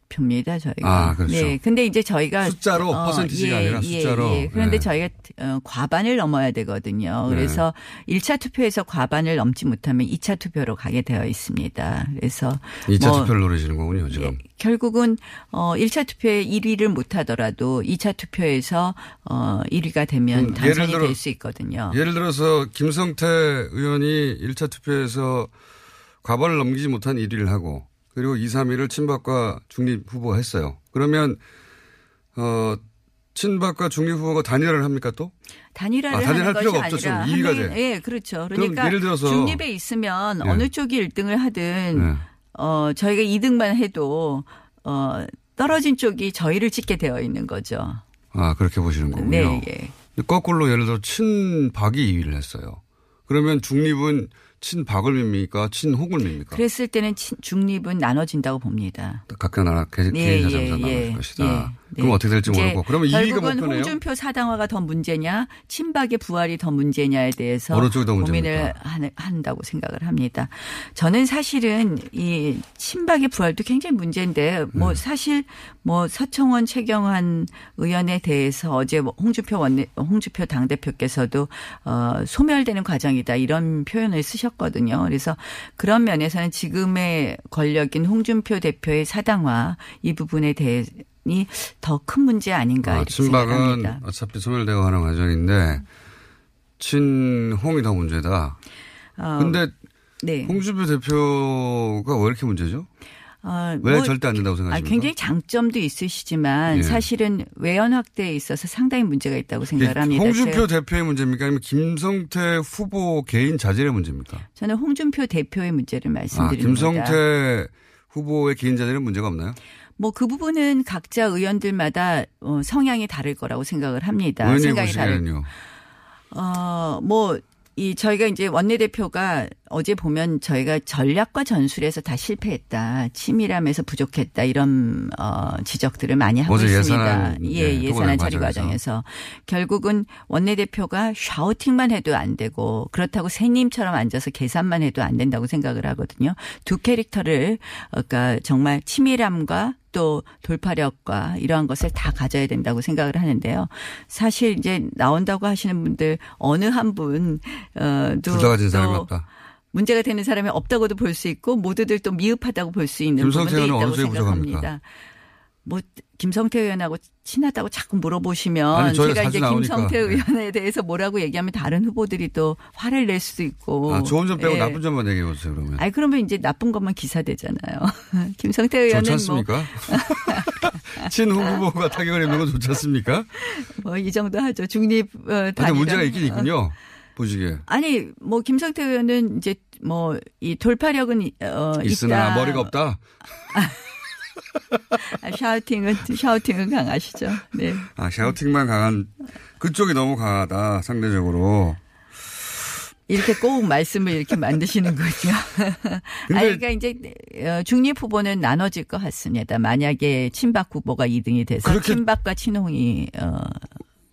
표입니다, 저희가. 아, 그렇죠. 네. 근데 이제 저희가 숫자로, 퍼센티지가 아니라 숫자로. 예. 그런데 네. 저희가 어, 과반을 넘어야 되거든요. 네. 그래서 1차 투표에서 과반을 넘지 못하면 2차 투표로 가게 되어 있습니다. 그래서 2차 뭐 투표를 노리시는 거군요, 지금. 결국은 어 1차 투표에 1위를 못 하더라도 2차 투표에서 어 1위가 되면 음, 당선이 될 수 있거든요. 예를 들어서 김성태 의원이 1차 투표에서 과반을 넘기지 못한 1위를 하고 그리고 2, 3위를 친박과 중립 후보가 했어요. 그러면 어 친박과 중립 후보가 단일화를 합니까 또? 단일화를 아, 단일화할 하는 것이 필요가 없죠, 아니라 지금. 이의가 한 명이- 돼. 예, 그렇죠. 그러니까 예를 들어서- 중립에 있으면 예. 어느 쪽이 1등을 하든 네. 어 저희가 2등만 해도 어 떨어진 쪽이 저희를 찍게 되어 있는 거죠. 아 그렇게 보시는 거군요. 네, 예. 거꾸로 예를 들어 친박이 2위를 했어요. 그러면 중립은 친박을 밉니까? 친홍을 밉니까? 그랬을 때는 친- 중립은 나눠진다고 봅니다. 각각 나라 개- 예, 개인 예, 나눌 예, 것이다. 예, 그럼 네. 어떻게 될지 모르고. 그러면 2위가 결국은 목표네요. 홍준표 사당화가 더 문제냐, 친박의 부활이 더 문제냐에 대해서 고민을 한- 한다고 생각을 합니다. 저는 사실은 이 친박의 부활도 굉장히 문제인데 뭐 네. 사실 뭐 서청원 최경환 의원에 대해서 어제 뭐 홍준표 원내 홍준표 당 대표께서도 어 소멸되는 과정이다 이런 표현을 쓰셨거든요. 그래서 그런 면에서는 지금의 권력인 홍준표 대표의 사당화 이 부분에 대해 더 큰 문제 아닌가 아, 이렇게 친박은 생각합니다. 어차피 소멸되고 하는 과정인데 친홍이 더 문제다. 어, 근데 네. 홍준표 대표가 왜 이렇게 문제죠? 어, 왜 뭐 절대 안 된다고 아, 생각하십니까? 굉장히 장점도 있으시지만 예. 사실은 외연 확대에 있어서 상당히 문제가 있다고 생각을 합니다. 홍준표 대표의 문제입니까? 아니면 김성태 후보 개인 자질의 문제입니까? 저는 홍준표 대표의 문제를 아, 말씀드립니다. 김성태 후보의 개인 자질은 문제가 없나요? 뭐 그 부분은 각자 의원들마다 어, 성향이 다를 거라고 생각을 합니다. 생각이. 보시기에는요. 어, 뭐, 이 저희가 이제 원내대표가 어제 보면 저희가 전략과 전술에서 다 실패했다. 치밀함에서 부족했다. 이런 어 지적들을 많이 하고 있습니다. 예산안, 예, 네, 예산안 통과된 처리 과정에서. 과정에서 결국은 원내대표가 샤우팅만 해도 안 되고 그렇다고 새님처럼 앉아서 계산만 해도 안 된다고 생각을 하거든요. 두 캐릭터를 어, 그러니까 정말 치밀함과 또 돌파력과 이러한 것을 다 가져야 된다고 생각을 하는데요. 사실 이제 나온다고 하시는 분들 어느 한 분, 어, 둘다 가진 사람이 또 없다. 문제가 되는 사람이 없다고도 볼 수 있고 모두들 또 미흡하다고 볼 수 있는 부분도 있다고 쪽이 부족합니까? 뭐 김성태 의원하고 친하다고 자꾸 물어보시면 아니, 제가 이제 자주 나오니까. 김성태 네. 의원에 대해서 뭐라고 얘기하면 다른 후보들이 또 화를 낼 수도 있고. 아, 좋은 점 빼고 예. 나쁜 점만 얘기해 보세요, 그러면. 아니 그러면 이제 나쁜 것만 기사되잖아요. 김성태 의원은 좋지 않습니까? 친 후보가 타격을 입는 건 좋지 않습니까? 뭐 이 정도 하죠. 중립 어, 단일화. 문제가 있긴 있군요. 보시기에. 아니 뭐 김성태 의원은 이제 뭐 이 돌파력은 어 있으나 있다. 머리가 없다. 아, 샤우팅은 샤우팅은 강하시죠. 네. 아, 샤우팅만 강한, 그쪽이 너무 강하다, 상대적으로. 이렇게 꼭 말씀을 이렇게 만드시는 군요. 근데- 아니, 그러니까 이제 어, 중립 후보는 나눠질 것 같습니다. 만약에 친박 후보가 2등이 돼서 그렇게- 친박과 친홍이 어,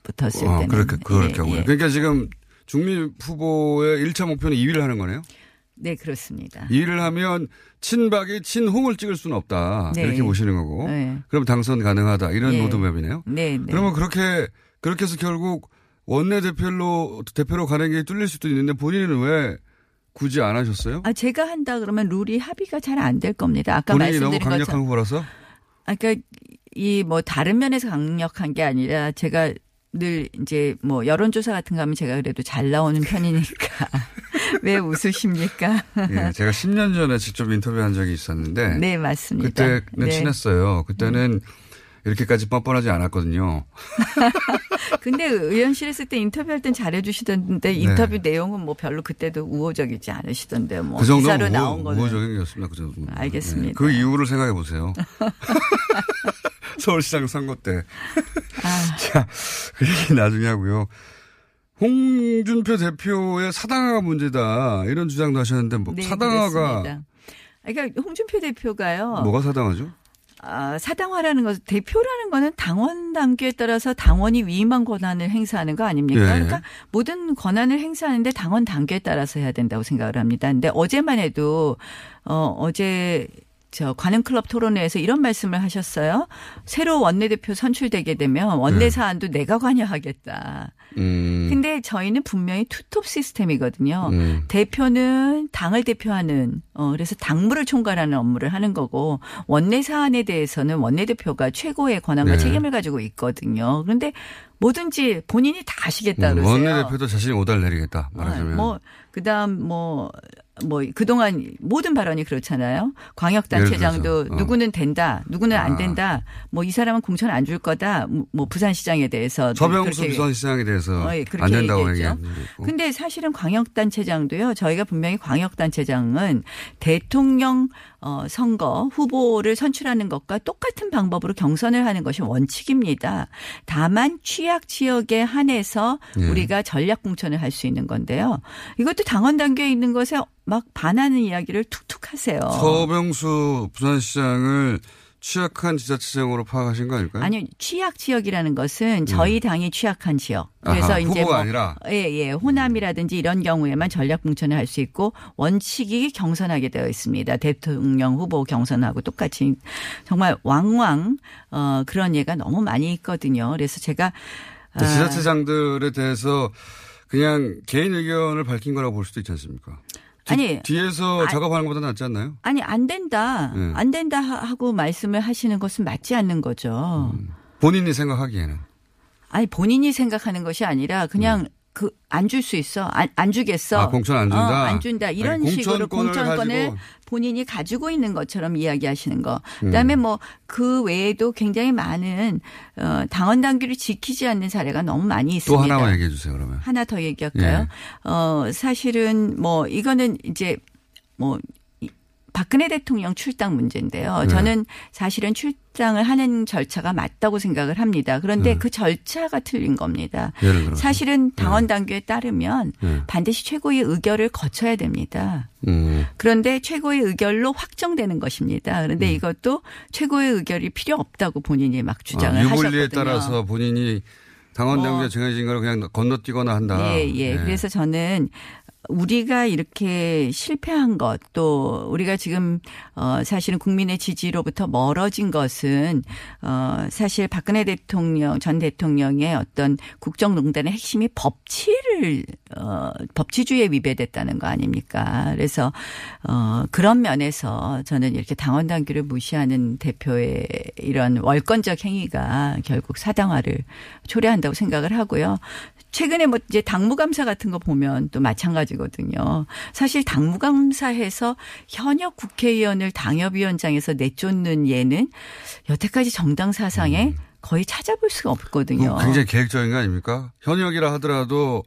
붙었을 어, 때는 그렇게, 그럴 예, 경우에. 예. 그러니까 지금 중립 후보의 1차 목표는 2위를 하는 거네요? 네 그렇습니다. 2위를 하면 친박이 친홍을 찍을 수는 없다. 네. 이렇게 보시는 거고. 네. 그럼 당선 가능하다. 이런 예. 로드맵이네요. 네, 네. 그러면 그렇게, 그렇게 해서 결국 원내 대표로, 대표로 가는 게 뚫릴 수도 있는데 본인은 왜 굳이 안 하셨어요? 아 제가 한다 그러면 룰이 합의가 잘 안 될 겁니다. 아까 본인이 너무 말씀드린 강력한 것처럼. 후보라서? 아, 그러니까 이뭐 다른 면에서 강력한 게 아니라 제가 늘 이제 뭐 여론조사 같은 거 하면 제가 그래도 잘 나오는 편이니까 왜 웃으십니까? 예, 제가 10년 전에 직접 인터뷰한 적이 있었는데. 네, 맞습니다. 그때는 네. 친했어요. 그때는 이렇게까지 뻔뻔하지 않았거든요. 근데 의원실 했을 때 인터뷰할 땐 잘해주시던데 인터뷰 내용은 뭐 별로 그때도 우호적이지 않으시던데 뭐그 정도 기사로 우호, 나온 거는 우호적이었습니다. 그 정도. 알겠습니다. 네, 그 이유를 생각해 보세요. 서울시장 선거 때. 아. 자, 그 얘기 나중에 하고요. 홍준표 대표의 사당화가 문제다 이런 주장도 하셨는데 뭐 네, 사당화가 그렇습니다. 그러니까 홍준표 대표가요. 뭐가 사당화죠? 아, 사당화라는 것은 대표라는 거는 당원 단계에 따라서 당원이 위임한 권한을 행사하는 거 아닙니까? 예. 그러니까 모든 권한을 행사하는데 당원 단계에 따라서 해야 된다고 생각을 합니다. 근데 어제만 해도 어 어제 저 관음클럽 토론회에서 이런 말씀을 하셨어요. 새로 원내대표 선출되게 되면 원내 네. 사안도 내가 관여하겠다. 음. 근데 저희는 분명히 투톱 시스템이거든요. 음. 대표는 당을 대표하는 어 그래서 당무를 총괄하는 업무를 하는 거고 원내 사안에 대해서는 원내 대표가 최고의 권한과 네. 책임을 가지고 있거든요. 그런데 뭐든지 본인이 다 하시겠다 음, 그러세요. 원내대표도 자신이 오달 내리겠다 말하자면. 뭐 그다음 뭐 뭐 그동안 모든 발언이 그렇잖아요. 광역단체장도 어. 누구는 된다, 누구는 안 아. 된다. 뭐 이 사람은 공천 안 줄 거다. 뭐 부산시장에 대해서 서병수 그렇게 비서시장에 대해서 어, 예, 그렇게 안 된다고 얘기했죠. 근데 사실은 광역단체장도요. 저희가 분명히 광역단체장은 대통령 어, 선거 후보를 선출하는 것과 똑같은 방법으로 경선을 하는 것이 원칙입니다. 다만 취약 지역에 한해서 예. 우리가 전략 공천을 할 수 있는 건데요. 이것도 당원 단계에 있는 것에 막 반하는 이야기를 툭툭 하세요. 서병수 부산시장을 취약한 지자체장으로 파악하신 거 아닐까요? 아니요, 취약 지역이라는 것은 저희 당이 취약한 지역. 그래서 네. 아하, 이제 뭐 아니라? 예, 예. 호남이라든지 이런 경우에만 전략 공천을 할 수 있고 원칙이 경선하게 되어 있습니다. 대통령 후보 경선하고 똑같이 정말 왕왕 어 그런 예가 너무 많이 있거든요. 그래서 제가 아, 지자체장들에 대해서 그냥 개인 의견을 밝힌 거라고 볼 수도 있지 않습니까? 뒤, 아니, 뒤에서 아- 작업하는 것보다 낫지 않나요? 아니 안 된다. 네. 안 된다 하고 말씀을 하시는 것은 맞지 않는 거죠. 본인이 생각하기에는. 아니 본인이 생각하는 것이 아니라 그냥 그 안 줄 수 있어 안, 안 주겠어 음. 아, 공천 안 준다? 어, 안 준다 이런 아니, 식으로 공천권을 가지고. 본인이 가지고 있는 것처럼 이야기하시는 거 음. 그다음에 뭐그 외에도 굉장히 많은 어, 당원 당규를 지키지 않는 사례가 너무 많이 또 있습니다. 하나만 얘기해 주세요, 그러면. 하나 더 얘기할까요? 예. 어, 사실은 뭐 이거는 이제 뭐 이- 박근혜 대통령 출당 문제인데요. 네. 저는 사실은 출당을 하는 절차가 맞다고 생각을 합니다. 그런데 네. 그 절차가 틀린 겁니다. 사실은 당원 당규에 따르면 네. 반드시 최고의 의결을 거쳐야 됩니다. 음. 그런데 최고의 의결로 확정되는 것입니다. 그런데 이것도 최고의 의결이 필요 없다고 본인이 막 주장을 아, 하셨거든요. 따라서 본인이 당원 뭐. 당규에 정해진 걸 그냥 건너뛰거나 한다. 예, 예. 네. 그래서 저는 우리가 이렇게 실패한 것, 또 우리가 지금 어 사실은 국민의 지지로부터 멀어진 것은 어 사실 박근혜 대통령 전 대통령의 어떤 국정농단의 핵심이 법치를 어 법치주의에 위배됐다는 거 아닙니까? 그래서 어 그런 면에서 저는 이렇게 당원 당규를 무시하는 대표의 이런 월권적 행위가 결국 사당화를 초래한다고 생각을 하고요. 최근에 뭐 이제 당무감사 같은 거 보면 또 마찬가지거든요. 사실 당무감사해서 현역 국회의원을 당협위원장에서 내쫓는 예는 여태까지 정당 사상에 거의 찾아볼 수가 없거든요. 굉장히 계획적인 거 아닙니까? 현역이라 하더라도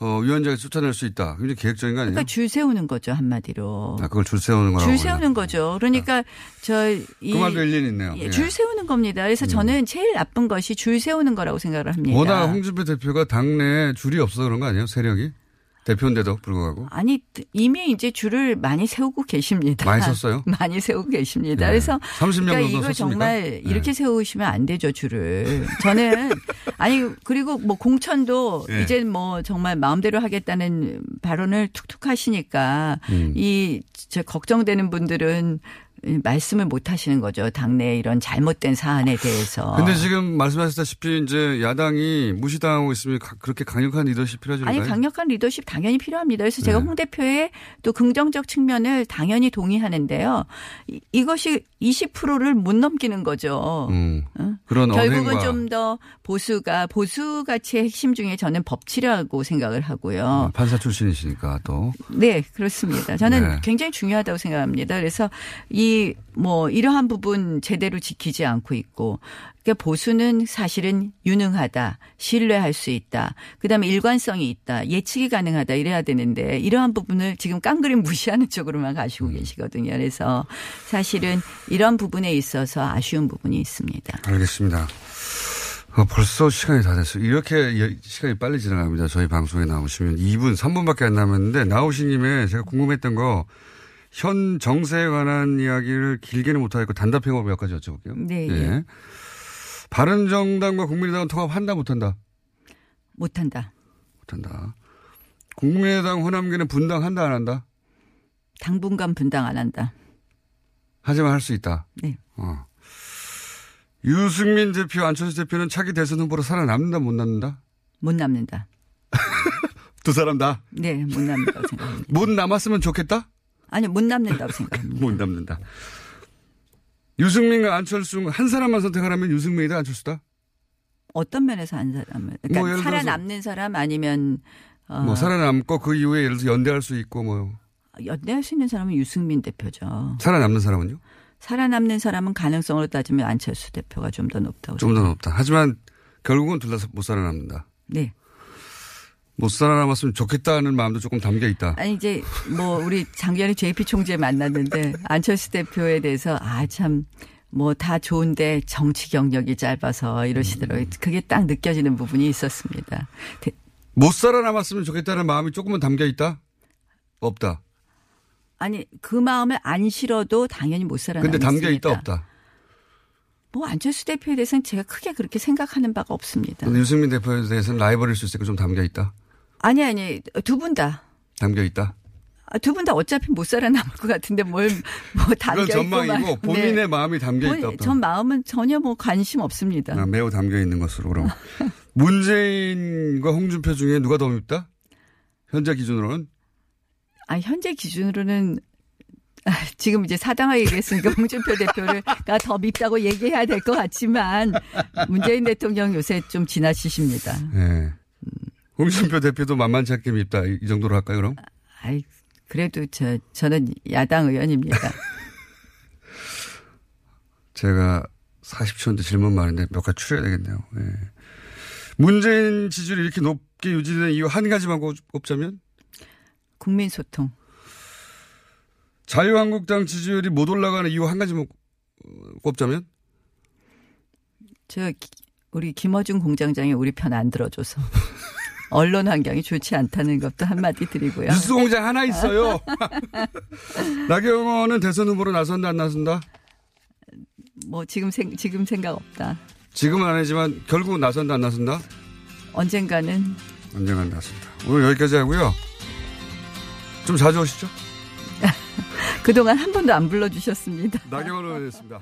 어, 위원장이 쫓아낼 수 있다. 굉장히 계획적인 거 아니에요? 그러니까 줄 세우는 거죠 한마디로. 아, 그걸 줄 세우는 거라고. 줄 세우는 거죠. 그러니까 저이 그 말도 일리는 있네요. 예, 예. 줄 세우는 겁니다. 그래서 저는 제일 나쁜 것이 줄 세우는 거라고 생각을 합니다. 워낙 홍준표 대표가 당내에 줄이 없어서 그런 거 아니에요? 세력이? 대표인데도 불구하고. 아니 이미 이제 줄을 많이 세우고 계십니다. 많이 섰어요? 많이 세우고 계십니다. 네. 그래서 30년 그러니까 이거 섰습니까? 정말 네. 이렇게 세우시면 안 되죠 줄을. 저는 아니 그리고 뭐 공천도 네. 이제 뭐 정말 마음대로 하겠다는 발언을 툭툭 하시니까 음. 이저 걱정되는 분들은 말씀을 못 하시는 거죠. 당내 이런 잘못된 사안에 대해서. 근데 지금 말씀하셨다시피 이제 야당이 무시당하고 있으면 가- 그렇게 강력한 리더십 필요하죠. 아니 강력한 리더십 당연히 필요합니다. 그래서 제가 네. 홍 대표의 또 긍정적 측면을 당연히 동의하는데요. 이, 이것이 20%를 못 넘기는 거죠. 음, 어? 그런 결국은 언행과 좀더 보수가 보수 가치의 핵심 중에 저는 법치라고 생각을 하고요. 판사 출신이시니까 또 네, 그렇습니다. 저는 네. 굉장히 중요하다고 생각합니다. 그래서 이뭐 이러한 부분 제대로 지키지 않고 있고 그러니까 보수는 사실은 유능하다, 신뢰할 수 있다, 그다음에 일관성이 있다, 예측이 가능하다 이래야 되는데 이러한 부분을 지금 깡그림 무시하는 쪽으로만 가시고 음. 계시거든요. 그래서 사실은 이런 부분에 있어서 아쉬운 부분이 있습니다. 알겠습니다. 어, 벌써 시간이 다 됐어요. 이렇게 여- 시간이 빨리 지나갑니다. 저희 방송에 나오시면 2분, 3분밖에 안 남았는데 나오신 김에 제가 궁금했던 거 현 정세에 관한 이야기를 길게는 못하겠고 단답형으로 몇 가지 여쭤볼게요. 네, 예. 예. 바른정당과 국민의당은 통합한다 못한다? 못한다. 못한다. 국민의당 호남계는 분당한다 안 한다? 당분간 분당 안 한다. 하지만 할 수 있다. 네. 어. 유승민 대표, 안철수 대표는 차기 대선 후보로 살아남는다 못 남는다? 못 남는다. 두 사람 다? 네, 못 남는다고 생각합니다. 못 남았으면 좋겠다? 아니, 못 남는다고 생각합니다. 못 남는다. 유승민과 안철수 한 사람만 선택하라면 유승민이다 안철수다? 어떤 면에서 한 사람을 그러니까 뭐 살아남는 사람 아니면 어, 뭐 살아남고 그 이후에 예를 들어서 연대할 수 있고 뭐 연대할 수 있는 사람은 유승민 대표죠. 살아남는 사람은요? 살아남는 사람은 가능성으로 따지면 안철수 대표가 좀 더 높다고. 좀 더 높다. 하지만 결국은 둘 다 못 살아남는다. 네. 못 살아남았으면 좋겠다는 마음도 조금 담겨 있다. 아니 이제 뭐 우리 작년에 JP 총재 만났는데 안철수 대표에 대해서 아 참 뭐 다 좋은데 정치 경력이 짧아서 이러시더라고요. 그게 딱 느껴지는 부분이 있었습니다. 대- 못 살아남았으면 좋겠다는 마음이 조금은 담겨 있다? 없다. 아니 그 마음을 안 실어도 당연히 못 살아남습니다. 근데 담겨 있다 없다. 뭐 안철수 대표에 대해서는 제가 크게 그렇게 생각하는 바가 없습니다. 유승민 대표에 대해서는 라이벌일 수 있으니까 좀 담겨 있다. 아니 아니 두 분 다. 담겨 있다. 두분 다 어차피 못 살아남을 것 같은데 뭘 뭐 담겨 있고 전망이고 말- 본인의 네. 마음이 담겨 있다. 전 마음은 전혀 뭐 관심 없습니다. 아, 매우 담겨 있는 것으로 그럼 문재인과 홍준표 중에 누가 더 밉다? 현재 기준으로는 아 현재 기준으로는 아, 지금 이제 사당하게 얘기했으니까 홍준표 대표를가 더 밉다고 얘기해야 될 것 같지만 문재인 대통령 요새 좀 지나치십니다. 예. 홍준표 대표도 만만치 않게 밉다 이, 이 정도로 할까요 그럼? 아이 그래도 저 저는 야당 의원입니다. 제가 40초인데 질문 많은데 몇 가지 추려야 되겠네요. 예. 문재인 지지율이 이렇게 높게 유지되는 이유 한 가지만 꼽- 꼽자면 국민 소통. 자유한국당 지지율이 못 올라가는 이유 한 가지만 꼽자면 저 기- 우리 김어준 공장장이 우리 편 안 들어줘서 언론 환경이 좋지 않다는 것도 한마디 드리고요. 뉴스 공장 하나 있어요. 나경원은 대선 후보로 나선다 안 나선다? 뭐 지금 생 지금 생각 없다. 지금은 아니지만 결국은 나선다 안 나선다? 언젠가는 언젠간 나선다. 오늘 여기까지 하고요. 좀 자주 오시죠. 그동안 한 번도 안 불러주셨습니다. 나경원 의원이었습니다.